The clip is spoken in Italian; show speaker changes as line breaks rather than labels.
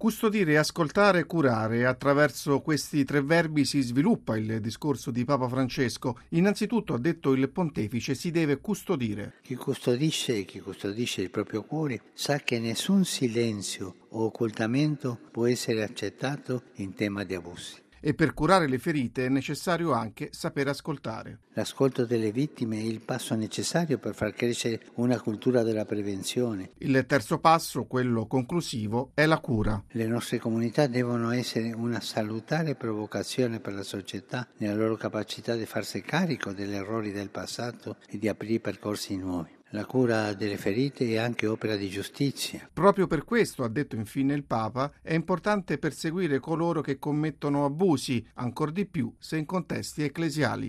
Custodire, ascoltare, curare. Attraverso questi tre verbi si sviluppa il discorso di Papa Francesco. Innanzitutto, ha detto il pontefice, si deve custodire.
Chi custodisce chi custodisce il proprio cuore sa che nessun silenzio o occultamento può essere accettato in tema di abusi
e per curare le ferite è necessario anche saper ascoltare.
L'ascolto delle vittime è il passo necessario per far crescere una cultura della prevenzione.
Il terzo passo, quello conclusivo, è la cura.
Le nostre comunità devono essere una salutare provocazione per la società nella loro capacità di farsi carico degli errori del passato e di aprire percorsi nuovi. La cura delle ferite è anche opera di giustizia.
Proprio per questo, ha detto infine il Papa, è importante perseguire coloro che commettono abusi, ancor di più se in contesti ecclesiali.